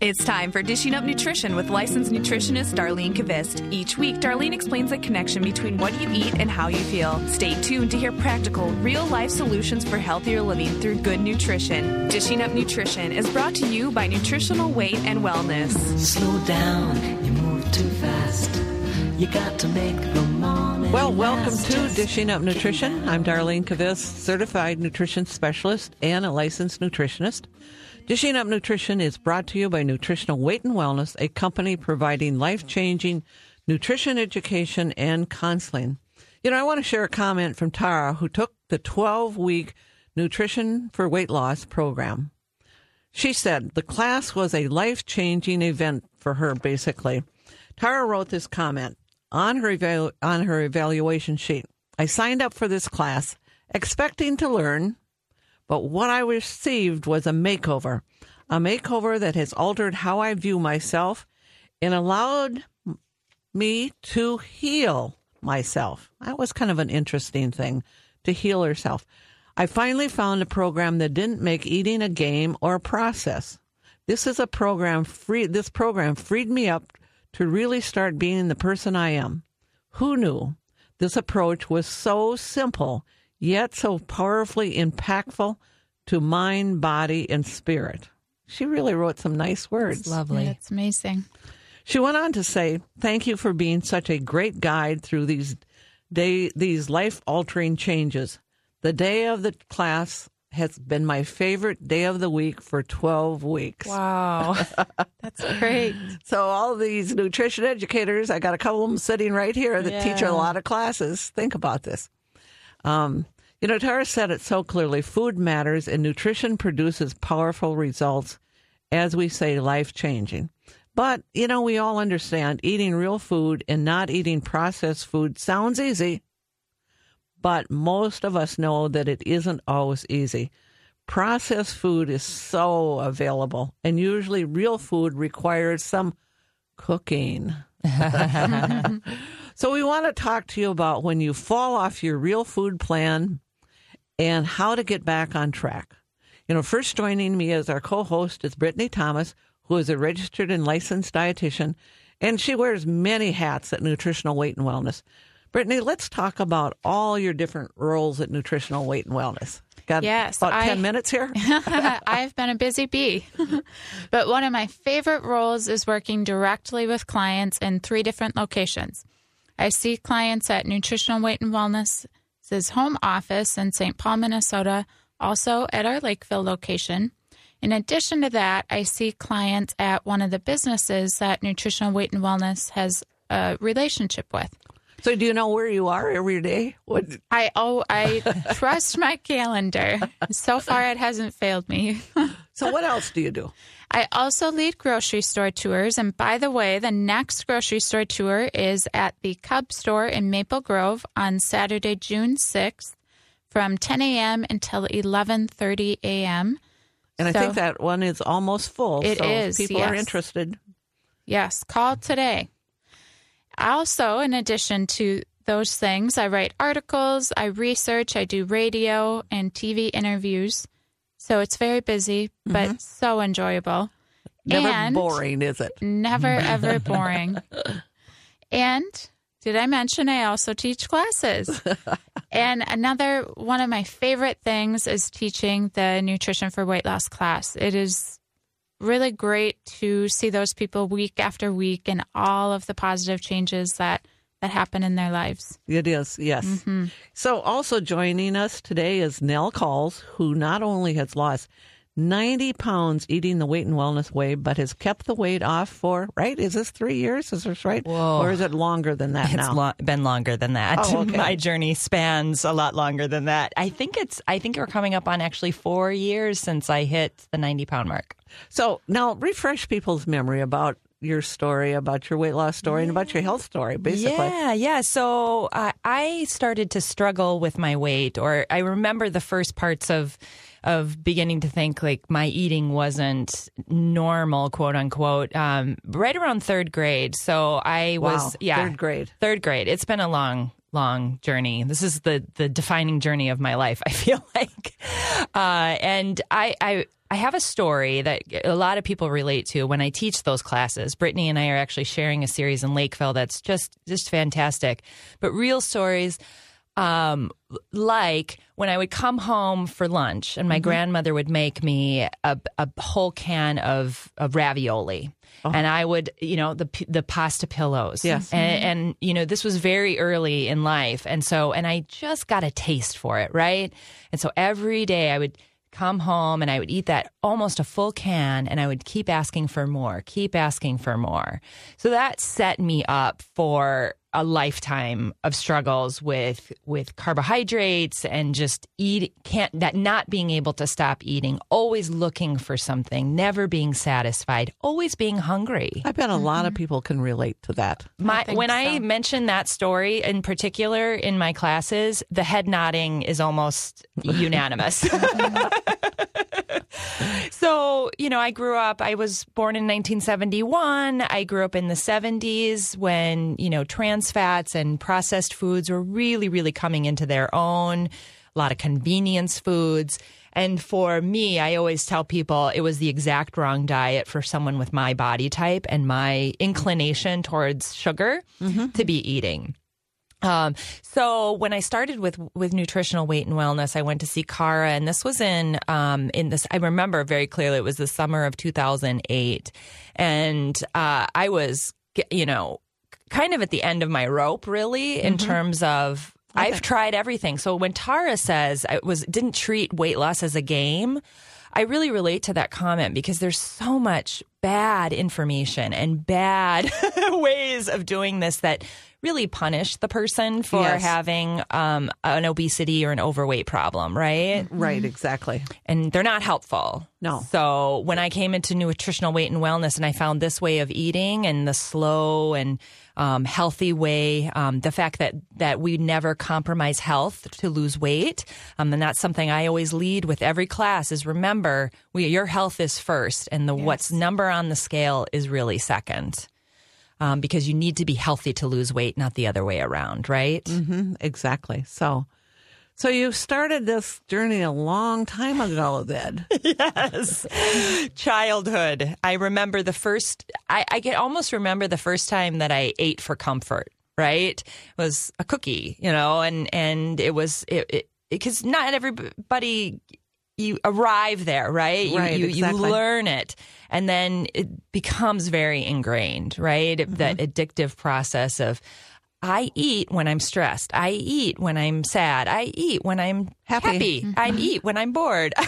It's time for Dishing Up Nutrition with licensed nutritionist Darlene Kvist. Each week, Darlene explains the connection between what you eat and how you feel. Stay tuned to hear practical, real life solutions for healthier living through good nutrition. Dishing Up Nutrition is brought to you by Nutritional Weight and Wellness. Slow down, you move too fast. You got to make the morning. Well, welcome last. to Dishing Up Nutrition. I'm Darlene Kvist, certified nutrition specialist and a licensed nutritionist. Dishing Up Nutrition is brought to you by Nutritional Weight and Wellness, a company providing life changing nutrition education and counseling. You know, I want to share a comment from Tara, who took the 12 week Nutrition for Weight Loss program. She said the class was a life changing event for her, basically. Tara wrote this comment on her, evalu- on her evaluation sheet. I signed up for this class expecting to learn, but what I received was a makeover, a makeover that has altered how I view myself and allowed me to heal myself. That was kind of an interesting thing to heal herself. I finally found a program that didn't make eating a game or a process. This is a program free this program freed me up to really start being the person I am. Who knew this approach was so simple yet so powerfully impactful to mind, body, and spirit? She really wrote some nice words. Lovely. That's amazing. She went on to say, "Thank you for being such a great guide through these day these life-altering changes. The day of the class has been my favorite day of the week for 12 weeks." Wow. That's great. So all these nutrition educators, I got a couple of them sitting right here that teach a lot of classes. Think about this. Um, you know, Tara said it so clearly. Food matters, and nutrition produces powerful results. As we say, life changing. But you know, we all understand eating real food and not eating processed food sounds easy, but most of us know that it isn't always easy. Processed food is so available, and usually real food requires some cooking. so, we want to talk to you about when you fall off your real food plan and how to get back on track. You know, first joining me as our co host is Brittany Thomas, who is a registered and licensed dietitian, and she wears many hats at Nutritional Weight and Wellness. Brittany, let's talk about all your different roles at Nutritional Weight and Wellness. Got Yes, about I- 10 minutes here? I've been a busy bee. but one of my favorite roles is working directly with clients in three different locations. I see clients at Nutritional Weight and Wellness, his home office in St. Paul, Minnesota, also at our Lakeville location. In addition to that, I see clients at one of the businesses that Nutritional Weight and Wellness has a relationship with. So, do you know where you are every day? What, I oh I trust my calendar. So far, it hasn't failed me. so, what else do you do? I also lead grocery store tours. And by the way, the next grocery store tour is at the Cub store in Maple Grove on Saturday, June 6th from 10 a.m. until 11.30 a.m. And I think that one is almost full. It so if is, people are interested. Yes, call today. Also, in addition to those things, I write articles, I research, I do radio and TV interviews. So it's very busy, but mm-hmm. so enjoyable. Never And- boring, is it? Never ever boring. And did I mention I also teach classes? and another one of my favorite things is teaching the nutrition for weight loss class. It is really great to see those people week after week and all of the positive changes that that happen in their lives. It is, yes. Mm-hmm. So, also joining us today is Nell Calls, who not only has lost 90 pounds eating the weight and wellness way, but has kept the weight off for, right? Is this three years? Is this right? Whoa. Or is it longer than that It's now? lo- been longer than that. Oh, okay. My journey spans a lot longer than that. I think it's. I think we're coming up on actually four years since I hit the ninety pound mark. so, now refresh people's memory about your story, about your weight loss story, and about your health story, basically. Yeah, yeah. So uh, I started to struggle with my weight, or I remember the first parts of of beginning to think like my eating wasn't normal, quote unquote, um, right around third grade. So I was, Wow, yeah, third grade. Third grade. It's been a long, long journey. This is the the defining journey of my life. I feel like, uh, and I, I I have a story that a lot of people relate to when I teach those classes. Brittany and I are actually sharing a series in Lakeville that's just just fantastic. But real stories um, like when I would come home for lunch and my Mm-hmm. grandmother would make me a, a whole can of, of ravioli. And I would, you know, the the pasta pillows. Oh. Yes. And, and, you know, this was very early in life. And so, and I just got a taste for it, right? And so every day I would come home and I would eat that almost a full can and I would keep asking for more, keep asking for more. So that set me up for a lifetime of struggles with with carbohydrates and just eat can't that not being able to stop eating, always looking for something, never being satisfied, always being hungry. I bet a lot of mm-hmm. people can relate to that. My, think when I mention that story in particular in my classes, the head nodding is almost unanimous. so, you know, I grew up, I was born in 1971. I grew up in the 70s when, you know, trans fats and processed foods were really, really coming into their own, a lot of convenience foods. And for me, I always tell people it was the exact wrong diet for someone with my body type and my inclination towards sugar mm-hmm. to be eating. Um, so when I started with with nutritional weight and wellness, I went to see Cara, and this was in um, in this. I remember very clearly. It was the summer of 2008, and uh, I was, you know, kind of at the end of my rope, really, in terms of. I've tried everything. So when Tara says I was didn't treat weight loss as a game, I really relate to that comment because there's so much bad information and bad ways of doing this that really punish the person for Yes. having um, an obesity or an overweight problem, right? Right, exactly. And they're not helpful. No. So when I came into nutritional weight and wellness and I found this way of eating and the slow and um, healthy way, um, the fact that, that we never compromise health to lose weight, um, and that's something I always lead with every class is remember we, your health is first and the what's number on the scale is really second. Um, because you need to be healthy to lose weight, not the other way around, right? hmm exactly. So, so you started this journey a long time ago, then. yes. Childhood. I remember the first, I, I can almost remember the first time that I ate for comfort, right? It was a cookie, you know, and, and it was, it, because not everybody, you arrive there, right? You, Right, you, exactly. you learn it and then it becomes very ingrained, right? That mm-hmm. addictive process of, I eat when I'm stressed. I eat when I'm sad. I eat when I'm Happy. happy. Mm-hmm. I eat when I'm bored.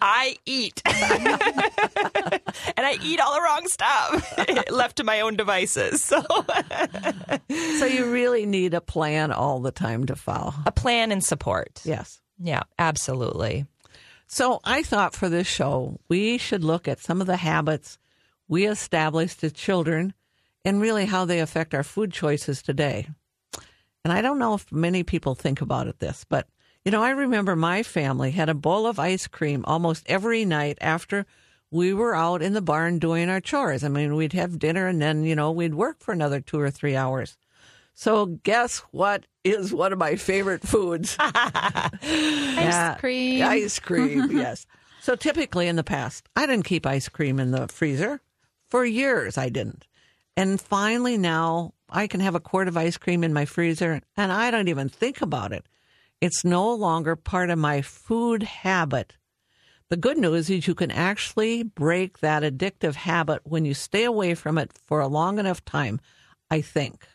I eat. and I eat all the wrong stuff left to my own devices. So so you really need a plan all the time to follow. a plan and support. Yes. Yeah, absolutely. So I thought for this show, we should look at some of the habits we established as children and really how they affect our food choices today. And I don't know if many people think about it this, but you know, I remember my family had a bowl of ice cream almost every night after we were out in the barn doing our chores. I mean, we'd have dinner and then, you know, we'd work for another two or three hours. So guess what is one of my favorite foods? Ice cream. Ice cream, yes. So typically in the past, I didn't keep ice cream in the freezer. For years, I didn't. And finally now I can have a quart of ice cream in my freezer and I don't even think about it. It's no longer part of my food habit. The good news is you can actually break that addictive habit when you stay away from it for a long enough time, I think.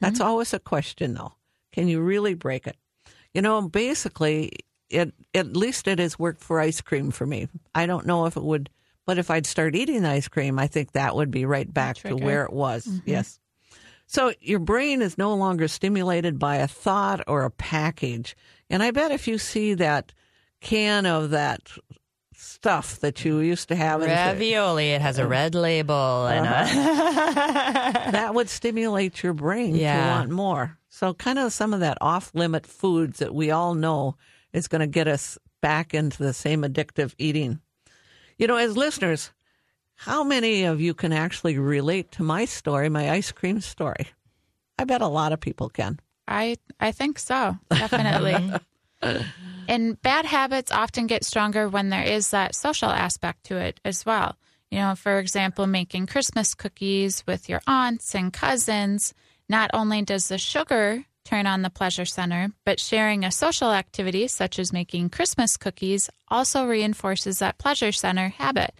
That's mm-hmm. always a question, though. Can you really break it? You know, basically, it at least it has worked for ice cream for me. I don't know if it would, but if I'd start eating ice cream, I think that would be right back to where it was. Mm-hmm. Yes. So your brain is no longer stimulated by a thought or a package. And I bet if you see that can of that stuff that you used to have, in- Ravioli, it has a red label and uh-huh. uh, a that would stimulate your brain to Yeah. want more. So, kind of some of that off limit foods that we all know is going to get us back into the same addictive eating. You know, as listeners, how many of you can actually relate to my story, my ice cream story? I bet a lot of people can. I I think so, definitely. And bad habits often get stronger when there is that social aspect to it as well. You know, for example, making Christmas cookies with your aunts and cousins. Not only does the sugar turn on the pleasure center, but sharing a social activity such as making Christmas cookies also reinforces that pleasure center habit.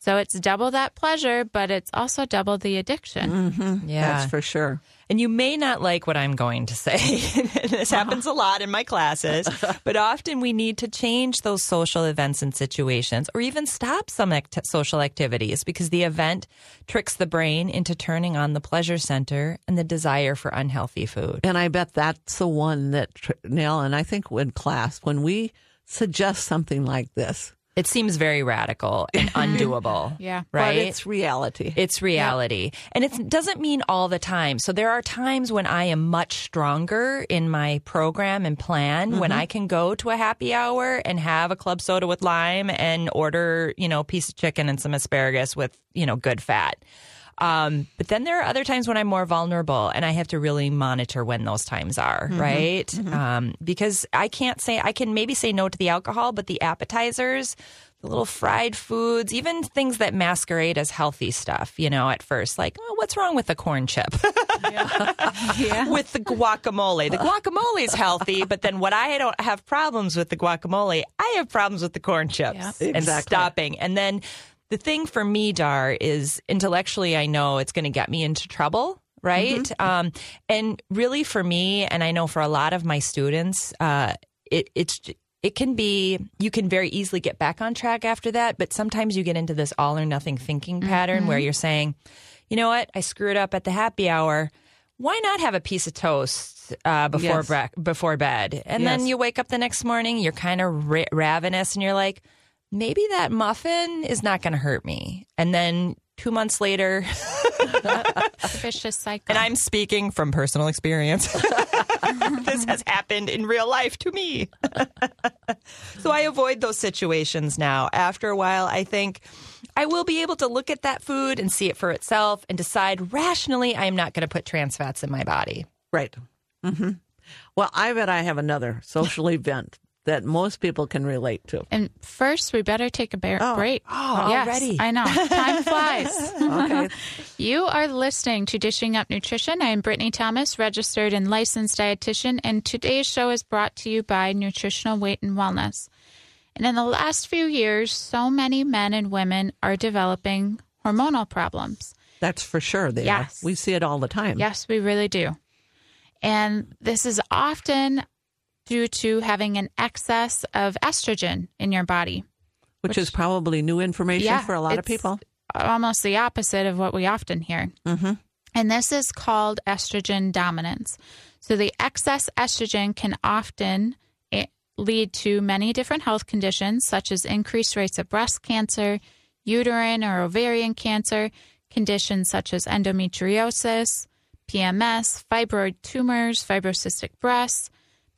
So it's double that pleasure, but it's also double the addiction. Mm-hmm. Yeah. That's for sure. And you may not like what I'm going to say. this happens a lot in my classes, but often we need to change those social events and situations or even stop some act- social activities because the event tricks the brain into turning on the pleasure center and the desire for unhealthy food. And I bet that's the one that, Nell, and I think in class, when we suggest something like this, It seems very radical and undoable. Yeah. but Right? it's reality. It's reality. And it doesn't mean all the time. So there are times when I am much stronger in my program and plan when mm-hmm. I can go to a happy hour and have a club soda with lime and order, you know, a piece of chicken and some asparagus with, you know, good fat. Um, but then there are other times when I'm more vulnerable and I have to really monitor when those times are, right? Um, because I can't say, I can maybe say no to the alcohol, but the appetizers, the little fried foods, even things that masquerade as healthy stuff, you know, at first, like, oh, what's wrong with the corn chip? with the guacamole. The guacamole is healthy, but then what I don't have problems with the guacamole, I have problems with the corn chips Yeah. and Exactly. stopping. And then the thing for me, Dar, is intellectually, I know it's going to get me into trouble. Right. Um, and really for me, and I know for a lot of my students, uh, it, it's, it can be, you can very easily get back on track after that. But sometimes you get into this all or nothing thinking pattern where you're saying, you know what, I screwed up at the happy hour. Why not have a piece of toast uh, before Yes. brec- before bed? And then you wake up the next morning, you're kind of ra- ravenous, and you're like, maybe that muffin is not going to hurt me. And then two months later, Vicious cycle. and I'm speaking from personal experience. this has happened in real life to me. so I avoid those situations now. After a while, I think I will be able to look at that food and see it for itself and decide rationally I am not going to put trans fats in my body. right. hmm Well, I bet I have another social event that most people can relate to. and first, we better take a bear- Oh. break. Oh, yes, already. I know. Time flies. Okay. You are listening to Dishing Up Nutrition. I am Brittany Thomas, registered and licensed dietitian, and today's show is brought to you by Nutritional Weight and Wellness. And in the last few years, so many men and women are developing hormonal problems. That's for sure. They Yes. are. We see it all the time. Yes, we really do. And this is often due to having an excess of estrogen in your body. Which, is probably new information for a lot of people. Almost the opposite of what we often hear. Mm-hmm. And this is called estrogen dominance. So the excess estrogen can often eh, lead to many different health conditions, such as increased rates of breast cancer, uterine or ovarian cancer, conditions such as endometriosis, PMS, fibroid tumors, fibrocystic breasts,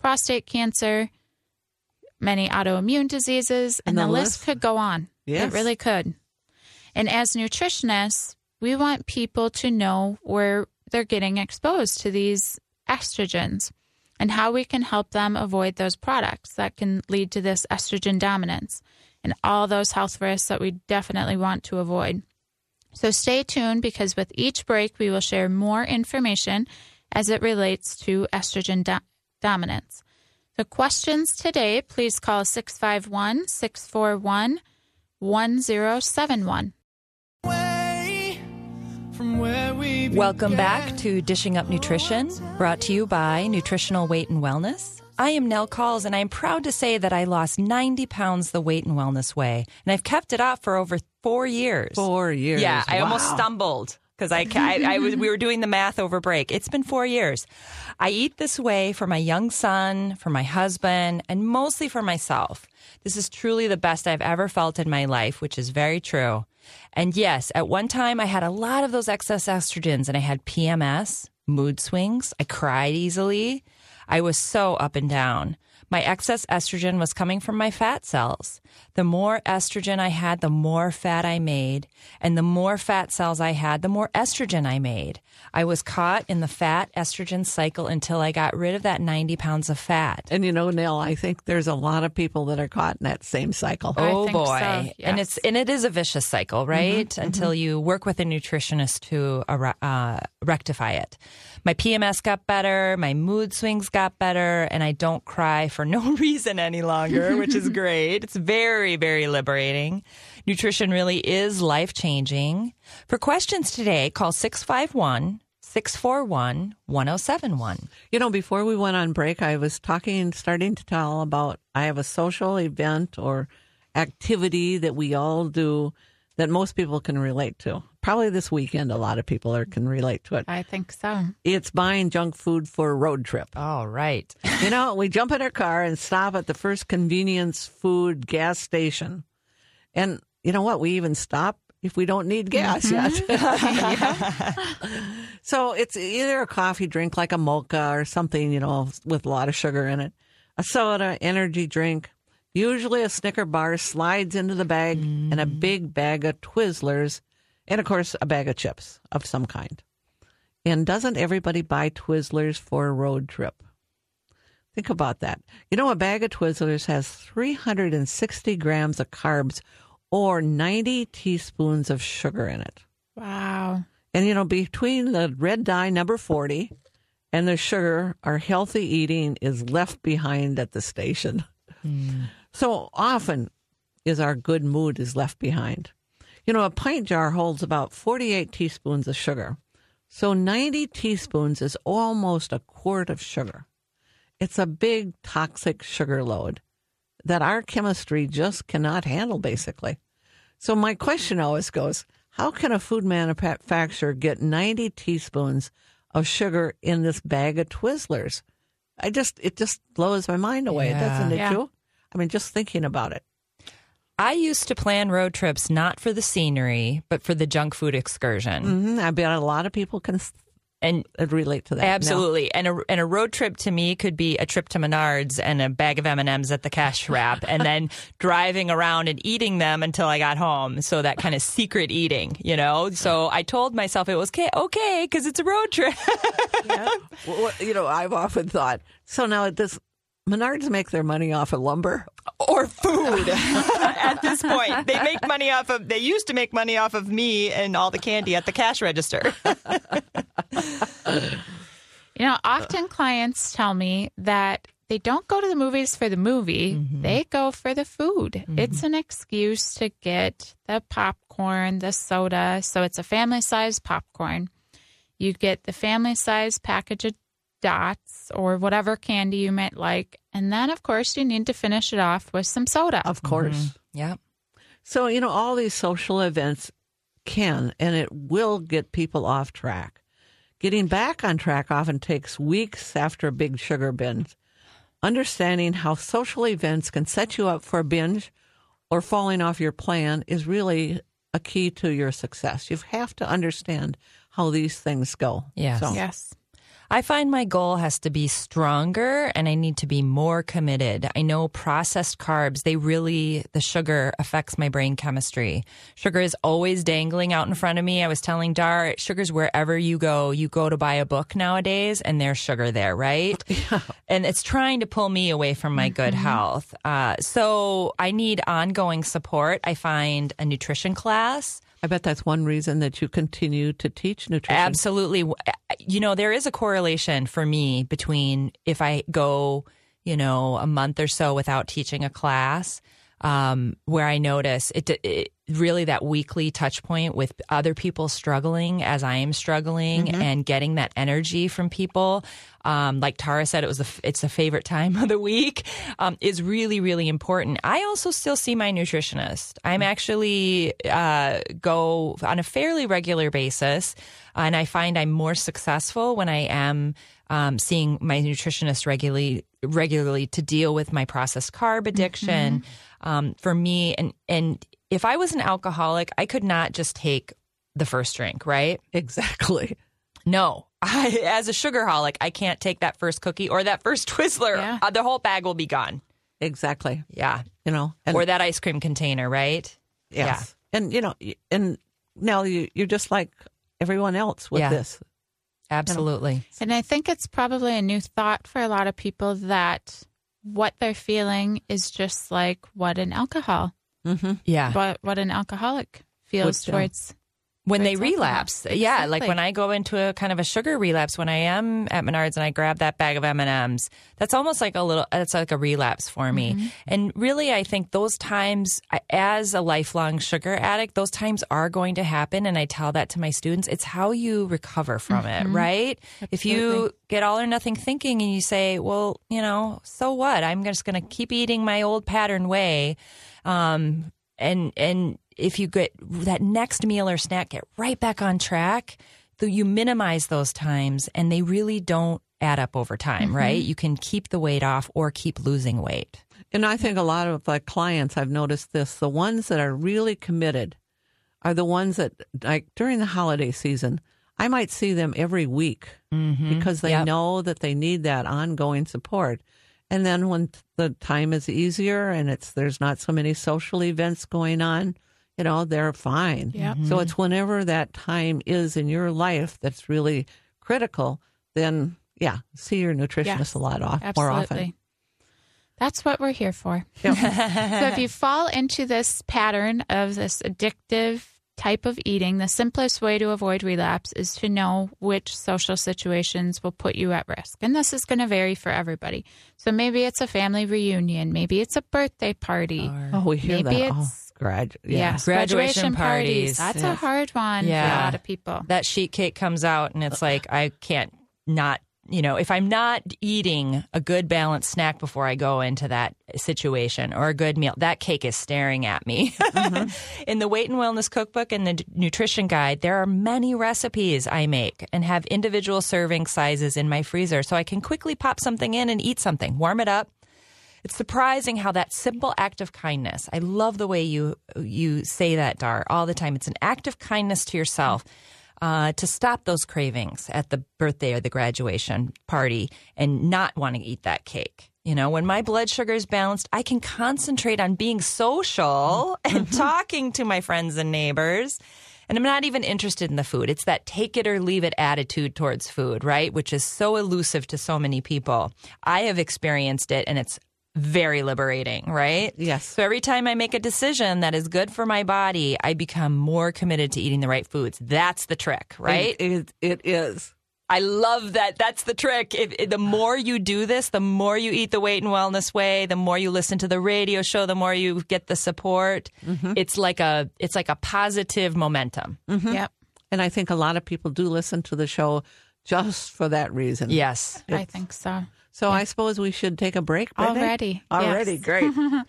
prostate cancer, many autoimmune diseases, and, And the, the list, list- could go on. Yes. It really could. And as nutritionists, we want people to know where they're getting exposed to these estrogens and how we can help them avoid those products that can lead to this estrogen dominance and all those health risks that we definitely want to avoid. So stay tuned because with each break, we will share more information as it relates to estrogen do- dominance. The questions today, please call 651 641 1071. Welcome back to Dishing Up Nutrition, brought to you by Nutritional Weight and Wellness. I am Nell Calls, and I'm proud to say that I lost 90 pounds the weight and wellness way, and I've kept it off for over four years. Four years. Yeah, I almost stumbled because I, I, I was, we were doing the math over break. It's been four years. I eat this way for my young son, for my husband, and mostly for myself. This is truly the best I've ever felt in my life, which is very true. And yes, at one time I had a lot of those excess estrogens and I had PMS, mood swings. I cried easily. I was so up and down. My excess estrogen was coming from my fat cells. The more estrogen I had, the more fat I made. And the more fat cells I had, the more estrogen I made. I was caught in the fat estrogen cycle until I got rid of that 90 pounds of fat. And you know, Nell, I think there's a lot of people that are caught in that same cycle. Oh boy. so, And it's and it is a vicious cycle, right? Until you work with a nutritionist to uh, rectify it. My PMS got better, my mood swings got better, and I don't cry for no reason any longer, which is great. It's very very liberating. Nutrition really is life-changing. For questions today, call 651 641 1071. You know, before we went on break, I was talking, starting to tell about I have a social event or activity that we all do that most people can relate to. Probably this weekend, a lot of people are, can relate to it. I think so. It's buying junk food for a road trip. All right. You know, we jump in our car and stop at the first convenience food gas station. And you know what? We even stop if we don't need gas mm-hmm. yet. so it's either a coffee drink like a mocha or something, you know, with a lot of sugar in it, a soda, energy drink. Usually a Snicker bar slides into the bag and a mm. big bag of Twizzlers and of course a bag of chips of some kind. And doesn't everybody buy Twizzlers for a road trip? Think about that. You know, a bag of Twizzlers has 360 grams of carbs or 90 teaspoons of sugar in it. Wow. And, you know, between the red dye number 40 and the sugar, our healthy eating is left behind at the station. Hmm. So often is our good mood is left behind. You know, a pint jar holds about 48 teaspoons of sugar. So 90 teaspoons is almost a quart of sugar. It's a big toxic sugar load that our chemistry just cannot handle, basically. So my question always goes, how can a food manufacturer get 90 teaspoons of sugar in this bag of Twizzlers? I just, it just blows my mind away, Yeah. doesn't it, Yeah. you? I mean, just thinking about it. I used to plan road trips not for the scenery, but for the junk food excursion. hmm I bet a lot of people can And uh, relate to that. Absolutely, and a and a road trip to me could be a trip to Menards and a bag of M and M's at the cash wrap, and then driving around and eating them until I got home. So that kind of secret eating, you know. So I told myself it was okay, okay, because it's a road trip. Well, you know, I've often thought, so now this Menards make their money off of lumber? or food at this point. They make money off of they used to make money off of me and all the candy at the cash register. You know, often clients tell me that they don't go to the movies for the movie, mm-hmm. they go for the food. Mm-hmm. It's an excuse to get the popcorn, the soda. So it's a family size popcorn. You get the family size package of dots or whatever candy you might like. And then, of course, you need to finish it off with some soda. Of course. Mm-hmm. yeah. So, you know, all these social events can and it will get people off track. Getting back on track often takes weeks after a big sugar binge. Understanding how social events can set you up for a binge or falling off your plan is really a key to your success. You have to understand how these things go. Yes. So, Yes. I find my goal has to be stronger and I need to be more committed. I know processed carbs, they really, the sugar affects my brain chemistry. Sugar is always dangling out in front of me. I was telling Dar, sugar's wherever you go. You go to buy a book nowadays and there's sugar there, right? Yeah. And it's trying to pull me away from my good health. Uh, so I need ongoing support. I find a nutrition class. I bet that's one reason that you continue to teach nutrition. Absolutely. Uh, you know, there is a correlation for me between if I go, you know, a month or so without teaching a class, um, where I notice it, it really that weekly touch point with other people struggling as I am struggling and getting that energy from people. Um, like Tara said, it was a, it's a favorite time of the week. Um, is really really important. I also still see my nutritionist. I'm actually uh, go on a fairly regular basis, and I find I'm more successful when I am um, seeing my nutritionist regularly regularly to deal with my processed carb addiction. Um, for me, and and if I was an alcoholic, I could not just take the first drink, right? Exactly. No. I, as a sugarholic, I can't take that first cookie or that first Twizzler. Yeah. Uh, the whole bag will be gone. Exactly. Yeah. You know, and or that ice cream container, right? yes. And you know, and now you you're just like everyone else with Yeah. this. Absolutely. And I think it's probably a new thought for a lot of people that what they're feeling is just like what an alcohol, mm-hmm. Yeah. what what an alcoholic feels Would, towards. When they relapse. Yeah, like when I go into a kind of a sugar relapse when I am at Menards and I grab that bag of M&Ms. That's almost like a little it's like a relapse for me. Mm-hmm. And really I think those times as a lifelong sugar addict, those times are going to happen and I tell that to my students. It's how you recover from it, right? If you Mm-hmm. Get all or nothing thinking and you say, "Well, you know, so what? I'm just going to keep eating my old pattern way." Um, and and if you get that next meal or snack, get right back on track. So you minimize those times, and they really don't add up over time, mm-hmm. right? You can keep the weight off or keep losing weight. And I think a lot of like clients, I've noticed this: the ones that are really committed are the ones that, like during the holiday season, I might see them every week mm-hmm. because they Yep. know that they need that ongoing support. And then when the time is easier and it's there's not so many social events going on, you know, they're fine. Yep. Mm-hmm. So it's whenever that time is in your life that's really critical, then yeah, see your nutritionist Yes, a lot off, more Absolutely. often. That's what we're here for. so if you fall into this pattern of this addictive type of eating, the simplest way to avoid relapse is to know which social situations will put you at risk. And this is going to vary for everybody. So maybe it's a family reunion, maybe it's a birthday party. Oh, we hear Maybe that. Oh, it's- grad. Yeah. Yes, Graduation parties. That's a hard one for Yeah. a lot of people. That sheet cake comes out, and it's like I can't not. You know, if I'm not eating a good balanced snack before I go into that situation or a good meal, that cake is staring at me. Mm-hmm. In the Weight and Wellness Cookbook and the d- Nutrition Guide, there are many recipes I make and have individual serving sizes in my freezer so I can quickly pop something in and eat something, warm it up. It's surprising how that simple act of kindness. I love the way you you say that, Dar, all the time. It's an act of kindness to yourself uh, to stop those cravings at the birthday or the graduation party and not want to eat that cake. You know, when my blood sugar is balanced, I can concentrate on being social and talking to my friends and neighbors. And I'm not even interested in the food. It's that take it or leave it attitude towards food, right? Which is so elusive to so many people. I have experienced it and it's very liberating, right? Yes. So every time I make a decision that is good for my body, I become more committed to eating the right foods. That's the trick, right? It, it, it is. I love that. That's the trick. If, if- the more you do this, the more you eat the weight and wellness way, the more you listen to the radio show, the more you get the support. Mm-hmm. It's like a it's like a positive momentum. Mm-hmm. Yep. And I think a lot of people do listen to the show just for that reason. Yes. I think so. So I suppose we should take a break. Brittany? Already, Already. yes. Great.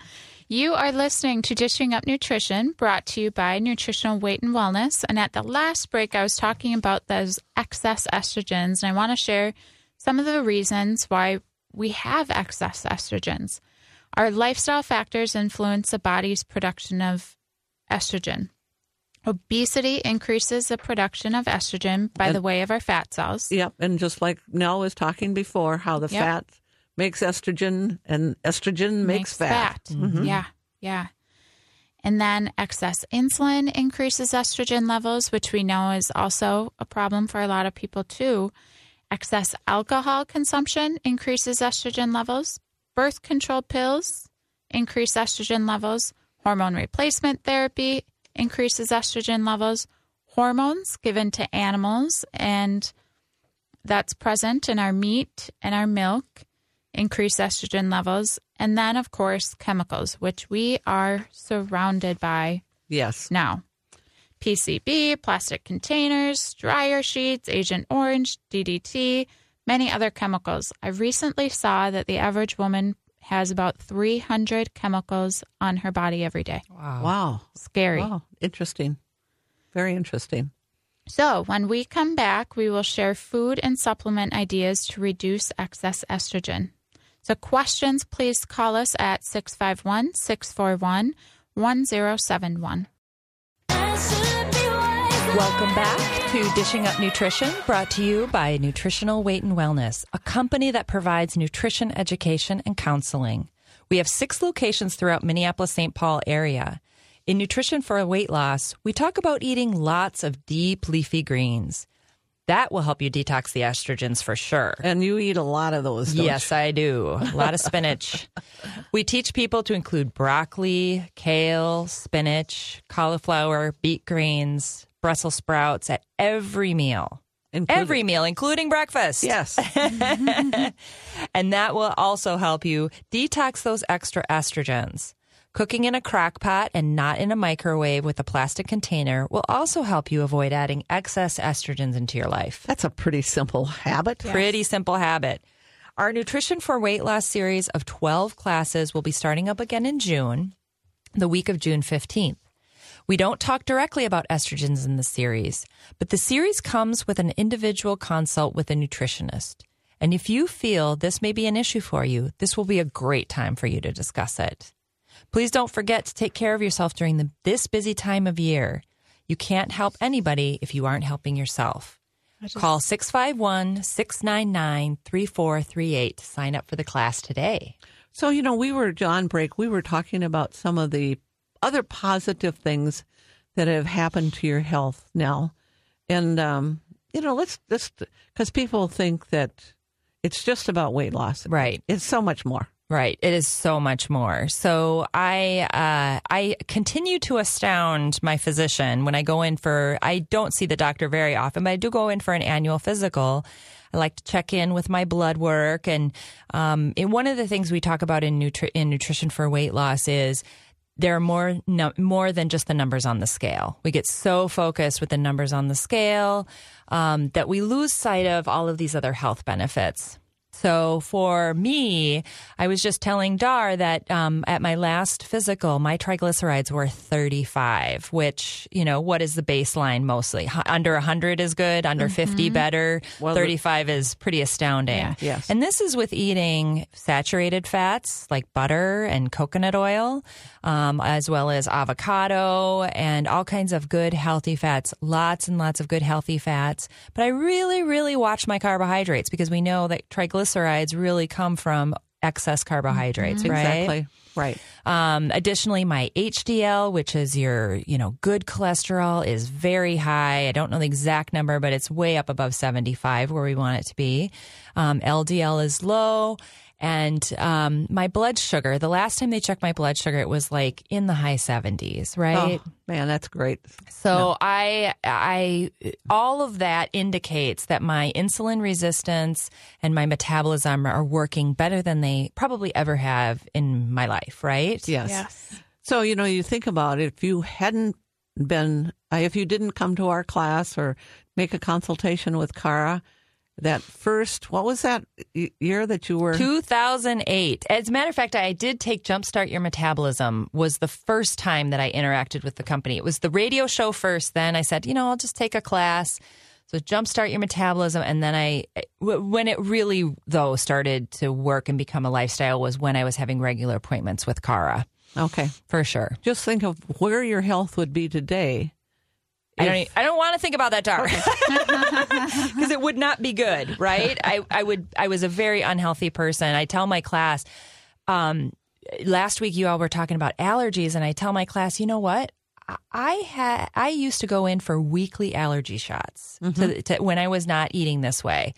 You are listening to Dishing Up Nutrition, brought to you by Nutritional Weight and Wellness. And at the last break, I was talking about those excess estrogens, and I want to share some of the reasons why we have excess estrogens. Our lifestyle factors influence the body's production of estrogen. Obesity increases the production of estrogen by the way of our fat cells. yep. And just like Nell was talking before, how the Yep. fat makes estrogen and estrogen makes, fat. Mm-hmm. Yeah, yeah. And then excess insulin increases estrogen levels, which we know is also a problem for a lot of people too. Excess alcohol consumption increases estrogen levels. Birth control pills increase estrogen levels. Hormone replacement therapy increases estrogen levels. Hormones given to animals and that's present in our meat and our milk increase estrogen levels. And then, of course, chemicals, which we are surrounded by Yes. now. PCB, plastic containers, dryer sheets, Agent Orange, DDT, many other chemicals. I recently saw that the average woman has about 300 chemicals on her body every day. Wow. Wow. Scary. Wow. Interesting. Very interesting. So, when we come back, we will share food and supplement ideas to reduce excess estrogen. So, questions, please call us at 651 641 1071. Welcome back to Dishing Up Nutrition, brought to you by Nutritional Weight and Wellness, a company that provides nutrition education and counseling. We have six locations throughout Minneapolis St. Paul area. In Nutrition for Weight Loss, we talk about eating lots of deep leafy greens. That will help you detox the estrogens for sure. And you eat a lot of those, don't Yes, I do. A lot of spinach. we teach people to include broccoli, kale, spinach, cauliflower, beet greens, Brussels sprouts at every meal. Including- Every meal, including breakfast. Yes. And that will also help you detox those extra estrogens. Cooking in a crock pot and not in a microwave with a plastic container will also help you avoid adding excess estrogens into your life. That's a pretty simple habit. Pretty simple habit. Our Nutrition for Weight Loss series of 12 classes will be starting up again in June, the week of June 15th. We don't talk directly about estrogens in the series, but the series comes with an individual consult with a nutritionist. And if you feel this may be an issue for you, this will be a great time for you to discuss it. Please don't forget to take care of yourself during the, this busy time of year. You can't help anybody if you aren't helping yourself. Call 651 699 3438 to sign up for the class today. So, you know, we were, on break, we were talking about some of the other positive things that have happened to your health now. And, um, you know, let's just, because people think that it's just about weight loss. Right. It's so much more. Right. It is so much more. So I uh, I continue to astound my physician when I go in for. I don't see the doctor very often, but I do go in for an annual physical. I like to check in with my blood work, and um, and one of the things we talk about in nutri- in nutrition for weight loss is there are more no, more than just the numbers on the scale. We get so focused with the numbers on the scale um, that we lose sight of all of these other health benefits. So for me, I was just telling Dar that um, at my last physical, my triglycerides were 35, which, you know, what is the baseline mostly? H- under 100 is good, under 50 better, Well, the- 35 is pretty astounding. Yeah. Yes. And this is with eating saturated fats like butter and coconut oil, um, as well as avocado and all kinds of good healthy fats. Lots and lots of good healthy fats. But I really, really watch my carbohydrates because we know that triglycerides really come from excess carbohydrates, right? Exactly. Right. Um, additionally, my HDL, which is your, you know, good cholesterol, is very high. I don't know the exact number, but it's way up above 75 where we want it to be. Um, LDL is low. And um, my blood sugar, the last time they checked my blood sugar, it was like in the high 70s, right? Oh, man, that's great. So I, I, all of that indicates that my insulin resistance and my metabolism are working better than they probably ever have in my life, right? Yes. Yes. So, you know, you think about it, if you hadn't been, uh, if you didn't come to our class or make a consultation with Cara, that first, what was that year that you were? 2008. As a matter of fact, I did take Jumpstart Your Metabolism was the first time that I interacted with the company. It was the radio show first. Then I said, you know, I'll just take a class. So Jumpstart Your Metabolism. And then i when it really, though, started to work and become a lifestyle was when I was having regular appointments with Cara, Okay. for sure. Just think of where your health would be today. I don't. I don't want to think about that, Dar, because it would not be good, right? I, I would. I was a very unhealthy person. I tell my class. Um, last week, you all were talking about allergies, and I tell my class, you know what? I- had. I used to go in for weekly allergy shots to, to, when I was not eating this way.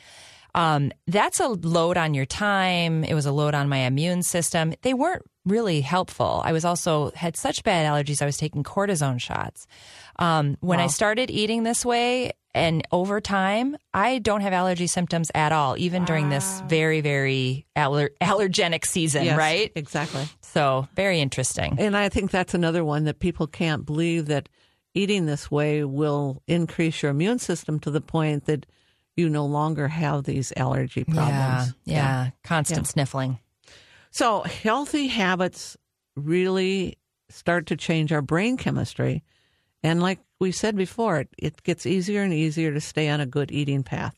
Um, that's a load on your time. It was a load on my immune system. They weren't really helpful. I was also had such bad allergies. I was taking cortisone shots. Um, when I started eating this way, and over time, I don't have allergy symptoms at all, even during this very, very aller- allergenic season, Yes, right? Exactly. So, very interesting. And I think that's another one that people can't believe that eating this way will increase your immune system to the point that you no longer have these allergy Yeah, problems. yeah, constant Yeah. sniffling. So healthy habits really start to change our brain chemistry. And like we said before, it, it gets easier and easier to stay on a good eating path.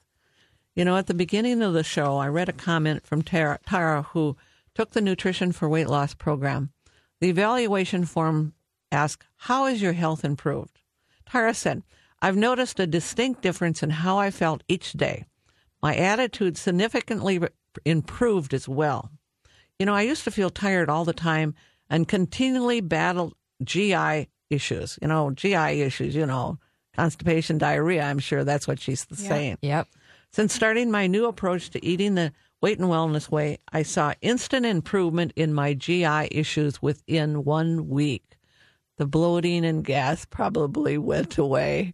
You know, at the beginning of the show, I read a comment from Tara, Tara who took the Nutrition for Weight Loss program. The evaluation form asked, How is your health improved? Tara said, I've noticed a distinct difference in how I felt each day. My attitude significantly improved as well. You know, I used to feel tired all the time and continually battled GI issues. You know, GI issues, you know, constipation, diarrhea. I'm sure that's what she's saying. Yep. Since starting my new approach to eating the weight and wellness way, I saw instant improvement in my GI issues within one week. The bloating and gas probably went away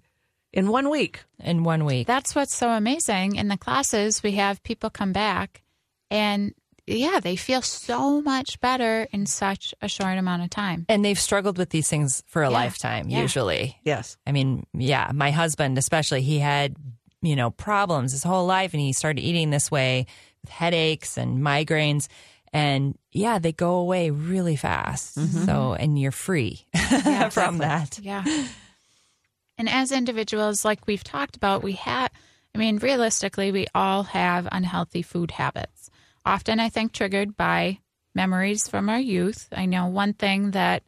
in one week. In one week. That's what's so amazing. In the classes, we have people come back and yeah, they feel so much better in such a short amount of time. and they've struggled with these things for a Yeah. lifetime, Yeah. usually. Yes. I mean, yeah, my husband especially, he had, you know, problems his whole life and he started eating this way with headaches and migraines and yeah, they go away really fast. Mm-hmm. So, and you're free from that. Yeah. And as individuals, like we've talked about, we have, I mean, realistically, we all have unhealthy food habits. Often, I think, triggered by memories from our youth. I know one thing that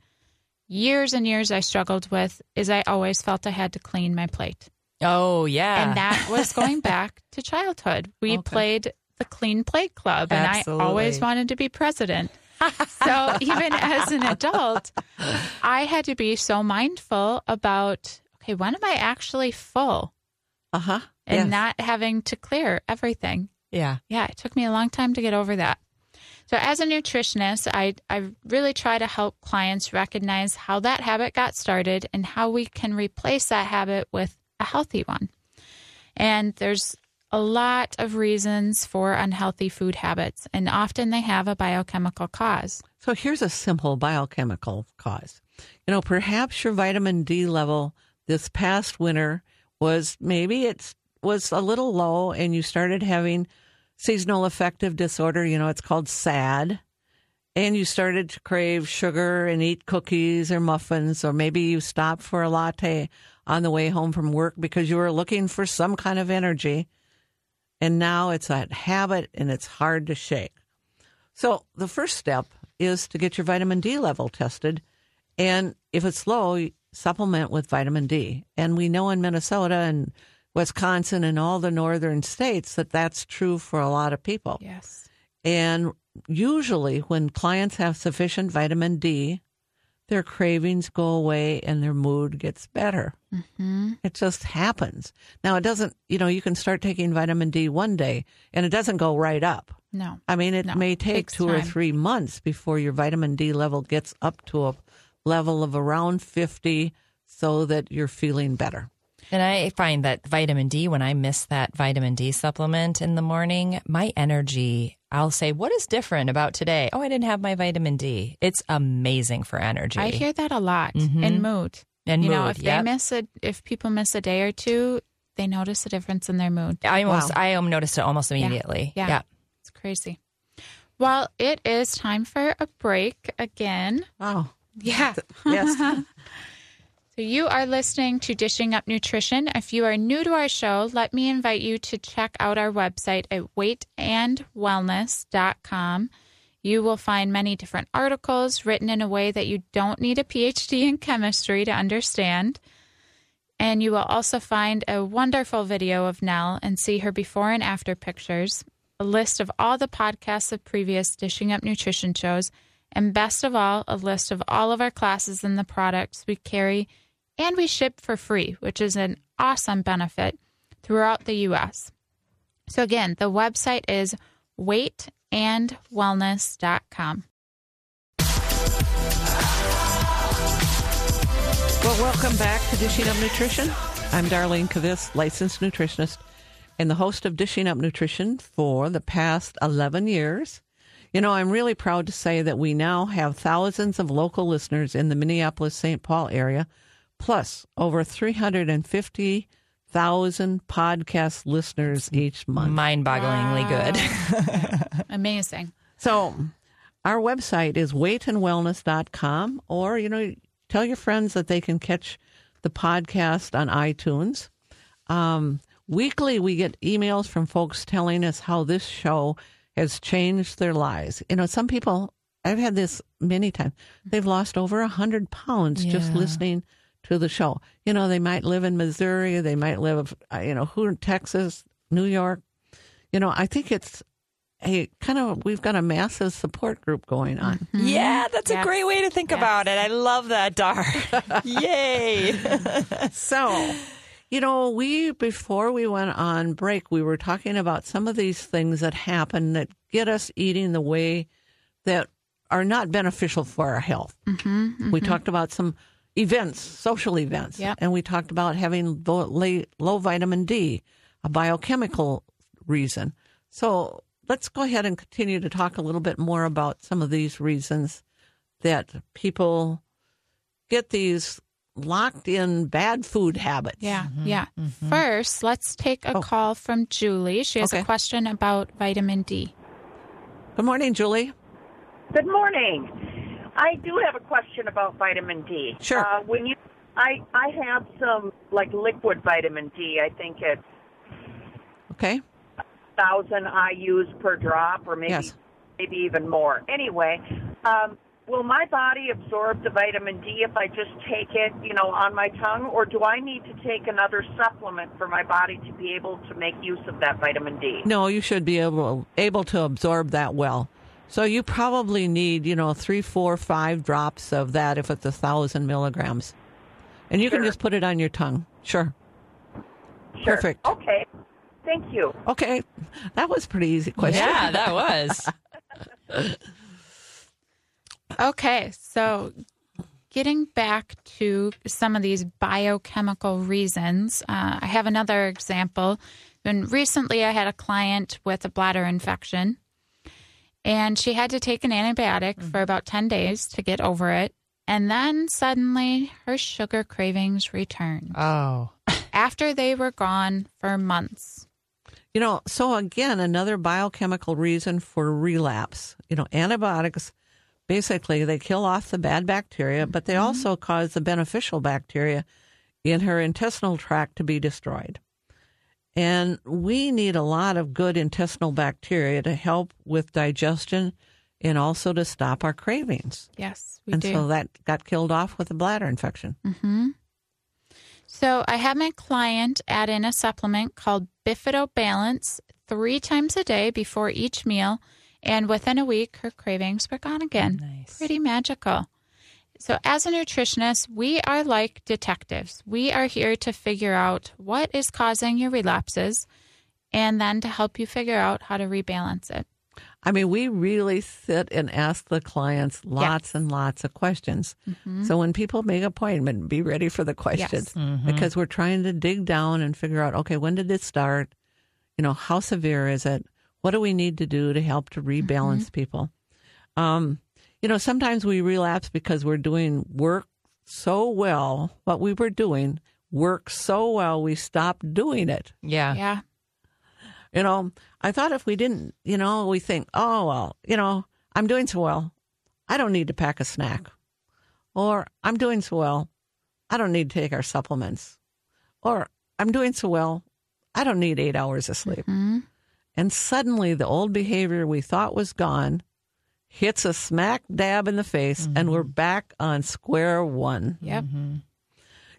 years and years I struggled with is I always felt I had to clean my plate. Oh, yeah. And that was going back to childhood. We Okay. played the Clean Plate Club, and I always wanted to be president. so even as an adult, I had to be so mindful about okay, when am I actually full Uh huh. and not having to clear everything? yeah. Yeah, it took me a long time to get over that. So, as a nutritionist, I, I really try to help clients recognize how that habit got started and how we can replace that habit with a healthy one. And there's a lot of reasons for unhealthy food habits, and often they have a biochemical cause. So here's a simple biochemical cause. You know, perhaps your vitamin D level this past winter was maybe it was a little low and you started having seasonal affective disorder. You know, it's called SAD. And you started to crave sugar and eat cookies or muffins, or maybe you stopped for a latte on the way home from work because you were looking for some kind of energy. And now it's a habit and it's hard to shake. So the first step is to get your vitamin D level tested. And if it's low, supplement with vitamin D. And we know in Minnesota and Wisconsin and all the northern states that that's true for a lot of people. Yes. And usually, when clients have sufficient vitamin D, their cravings go away and their mood gets better. Mm-hmm. It just happens. Now, it doesn't, you know, you can start taking vitamin D one day and it doesn't go right up. No. I mean, it No, may take takes two or three months before your vitamin D level gets up to a level of around 50 so that you're feeling better. And I find that vitamin D, when I miss that vitamin D supplement in the morning, my energy, I'll say, What is different about today? Oh, I didn't have my vitamin D. It's amazing for energy. I hear that a lot in mood. And you know, if yep. they miss it, if people miss a day or two, they notice a difference in their mood. I almost, Wow. I um, noticed it almost immediately. Yeah. yeah It's crazy. Well, it is time for a break again. Oh, Yeah. yes. So you are listening to Dishing Up Nutrition. If you are new to our show, let me invite you to check out our website at weightandwellness.com. You will find many different articles written in a way that you don't need a PhD in chemistry to understand. And you will also find a wonderful video of Nell and see her before and after pictures, a list of all the podcasts of previous Dishing Up Nutrition shows, and best of all, a list of all of our classes and the products we carry and we ship for free, which is an awesome benefit throughout the U.S. So, again, the website is weightandwellness.com. Well, welcome back to Dishing Up Nutrition. I'm Darlene Kvist, licensed nutritionist and the host of Dishing Up Nutrition for the past 11 years. You know, I'm really proud to say that we now have thousands of local listeners in the Minneapolis St. Paul area, plus over 350,000 podcast listeners each month. Mind bogglingly good. Amazing. So our website is weightandwellness.com or, you know, tell your friends that they can catch the podcast on iTunes. Um, weekly, we get emails from folks telling us how this show has changed their lives. You know, some people, I've had this many times, they've lost over a 100 pounds just listening to the show. You know, they might live in Missouri, they might live, uh, you know, who in Texas, New York. You know, I think it's a kind of we've got a massive support group going on. Yeah, that's Yes. a great way to think Yes. about it. I love that, Dar. Yay. So, you know, we before we went on break, we were talking about some of these things that happen that get us eating the way that are not beneficial for our health. Mm-hmm, We talked about some events, social events, Yep. and we talked about having low, low vitamin D, a biochemical reason. So let's go ahead and continue to talk a little bit more about some of these reasons that people get these locked in bad food habits. Yeah, yeah. First, let's take a Oh. call from Julie. She has Okay. a question about vitamin D. Good morning, Julie. Good morning. I do have a question about vitamin D. Sure. Uh, when you, I I have some like liquid vitamin D. I think it's Okay. thousand IU's per drop, or maybe Yes. maybe even more. Anyway, um, will my body absorb the vitamin D if I just take it, you know, on my tongue, or do I need to take another supplement for my body to be able to make use of that vitamin D? No, you should be able able to absorb that well. So you probably need, you know, three, four, five drops of that if it's a thousand milligrams, and you can just put it on your tongue. Sure. Sure. Perfect. Okay. Thank you. Okay, that was a pretty easy question. yeah, that was. Okay, so getting back to some of these biochemical reasons, uh, I have another example. And recently, I had a client with a bladder infection, and she had to take an antibiotic for about 10 days to get over it. And then suddenly, her sugar cravings returned Oh. after they were gone for months. You know, so again, another biochemical reason for relapse. You know, antibiotics basically they kill off the bad bacteria, but they mm-hmm. also cause the beneficial bacteria in her intestinal tract to be destroyed. And we need a lot of good intestinal bacteria to help with digestion and also to stop our cravings. Yes, we and do. so that got killed off with a bladder infection. Mm-hmm. So I had my client add in a supplement called Bifido Balance three times a day before each meal, and within a week, her cravings were gone again. Nice. Pretty magical. So, as a nutritionist, we are like detectives. We are here to figure out what is causing your relapses and then to help you figure out how to rebalance it. I mean, we really sit and ask the clients lots and lots of questions. Mm-hmm. So when people make appointment, be ready for the questions mm-hmm. because we're trying to dig down and figure out, okay, when did it start? You know, how severe is it? What do we need to do to help to rebalance people? Um, you know, sometimes we relapse because we're doing work so well, what we were doing works so well, we stop doing it. Yeah. Yeah. You know, I thought if we didn't, you know, we think, oh, well, you know, I'm doing so well. I don't need to pack a snack. Or I'm doing so well. I don't need to take our supplements. Or I'm doing so well. I don't need eight hours of sleep. And suddenly the old behavior we thought was gone hits us smack dab in the face and we're mm-hmm. back on square one. Yep. Mm-hmm.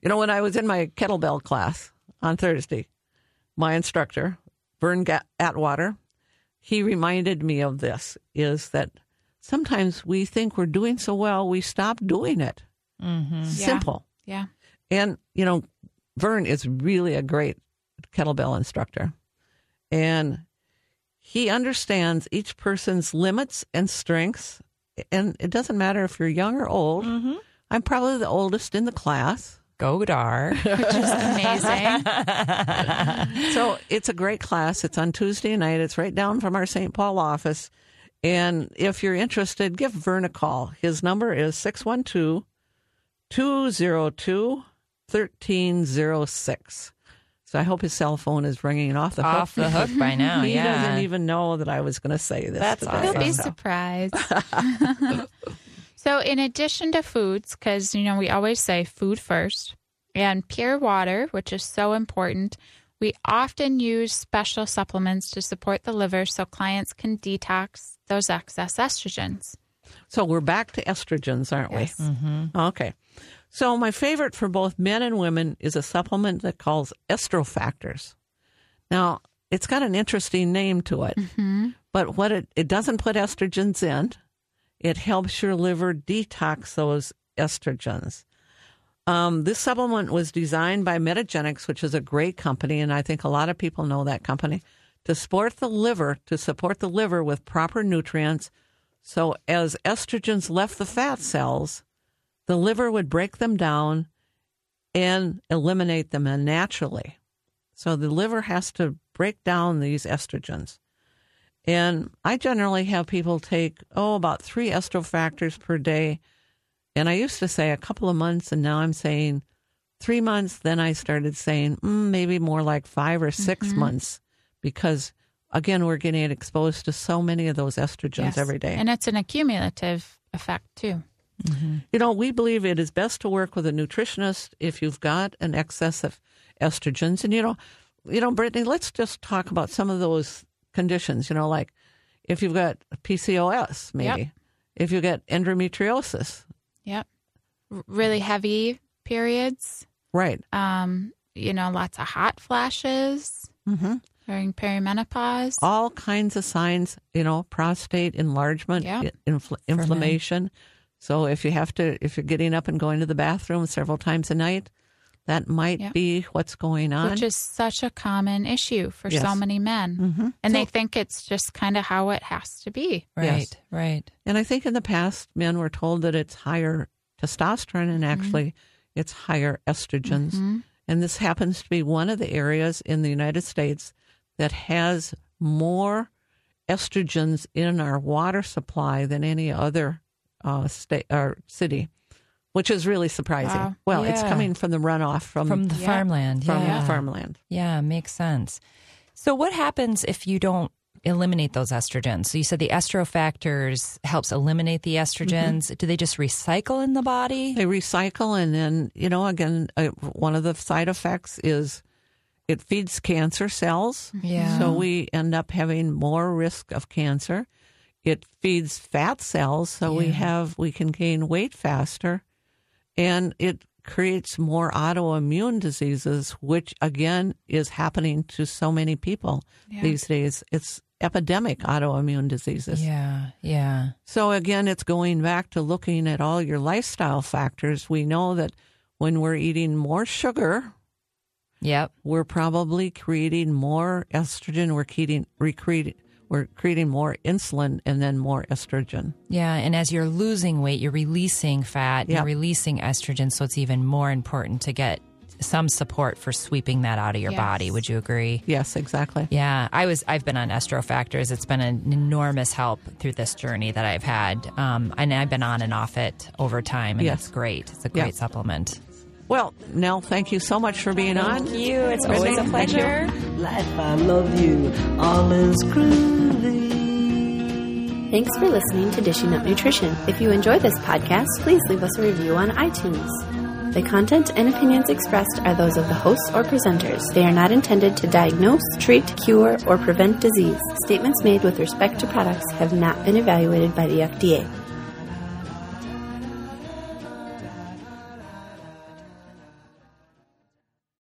You know, when I was in my kettlebell class on Thursday, my instructor, Vern Atwater, he reminded me of this is that sometimes we think we're doing so well, we stop doing it. Mm-hmm. Simple. Yeah. And, you know, Vern is really a great kettlebell instructor. And he understands each person's limits and strengths. And it doesn't matter if you're young or old. Mm-hmm. I'm probably the oldest in the class. Go Dar. Which is amazing. So it's a great class. It's on Tuesday night. It's right down from our St. Paul office. And if you're interested, give Vern a call. His number is 612 202 1306. So I hope his cell phone is ringing off the Off hook. the hook by now. he yeah. doesn't even know that I was going to say this. That's today. awesome. You'll be surprised. so, in addition to foods, because you know we always say food first, and pure water, which is so important, we often use special supplements to support the liver so clients can detox those excess estrogens. So we're back to estrogens, aren't Yes. we? Okay. So my favorite for both men and women is a supplement that calls EstroFactors. Now, it's got an interesting name to it, but what it, it doesn't put estrogens in. It helps your liver detox those estrogens. Um, this supplement was designed by Metagenics, which is a great company, and I think a lot of people know that company, to support the liver, to support the liver with proper nutrients. So as estrogens left the fat cells, the liver would break them down and eliminate them naturally. So the liver has to break down these estrogens. And I generally have people take, oh, about three EstroFactors per day. And I used to say a couple of months, and now I'm saying three months. Then I started saying mm, maybe more like five or 6 months because, again, we're getting exposed to so many of those estrogens Yes. every day. And it's an accumulative effect too. You know, we believe it is best to work with a nutritionist if you've got an excess of estrogens. And you know, you know, Brittany, let's just talk about some of those conditions. You know, like if you've got PCOS, maybe Yep. if you get endometriosis, Yep. R- really heavy periods. right? Um, you know, lots of hot flashes hmm during perimenopause. All kinds of signs. You know, prostate enlargement, i- infl- inflammation. So if you have to, if you're getting up and going to the bathroom several times a night, that might Yeah. be what's going on. which is such a common issue for Yes. so many men. Mhm. And they think it's just kind of how it has to be. Right, Yes. right. And I think in the past, men were told that it's higher testosterone and actually it's higher estrogens. And this happens to be one of the areas in the United States that has more estrogens in our water supply than any other uh, state or city, which is really surprising. Wow. Well, it's coming from the runoff from From the Yeah. farmland. from yeah. farmland. Yeah, makes sense. So, what happens if you don't eliminate those estrogens? So, you said the EstroFactors helps eliminate the estrogens. Do they just recycle in the body? They recycle, and then you know, again, uh, one of the side effects is it feeds cancer cells. Yeah. So we end up having more risk of cancer. It feeds fat cells, so we have we can gain weight faster, and it creates more autoimmune diseases, which again is happening to so many people Yeah. these days. It's epidemic autoimmune diseases. Yeah, yeah. So again, it's going back to looking at all your lifestyle factors. We know that when we're eating more sugar, Yep. we're probably creating more estrogen. We're creating, recreating, we're creating more insulin and then more estrogen. Yeah, and as you're losing weight, you're releasing fat, you're releasing estrogen, so it's even more important to get some support for sweeping that out of your Yes. body. Would you agree? Yes, exactly. Yeah, I was. I've been on EstroFactors. It's been an enormous help through this journey that I've had, um, and I've been on and off it over time, and Yes. it's great. It's a Yeah. great supplement. Well, Nell, thank you so much for being on. Thank you. It's always a pleasure. Life, I love you. All is groovy. Thanks for listening to Dishing Up Nutrition. If you enjoy this podcast, please leave us a review on iTunes. The content and opinions expressed are those of the hosts or presenters. They are not intended to diagnose, treat, cure, or prevent disease. Statements made with respect to products have not been evaluated by the FDA.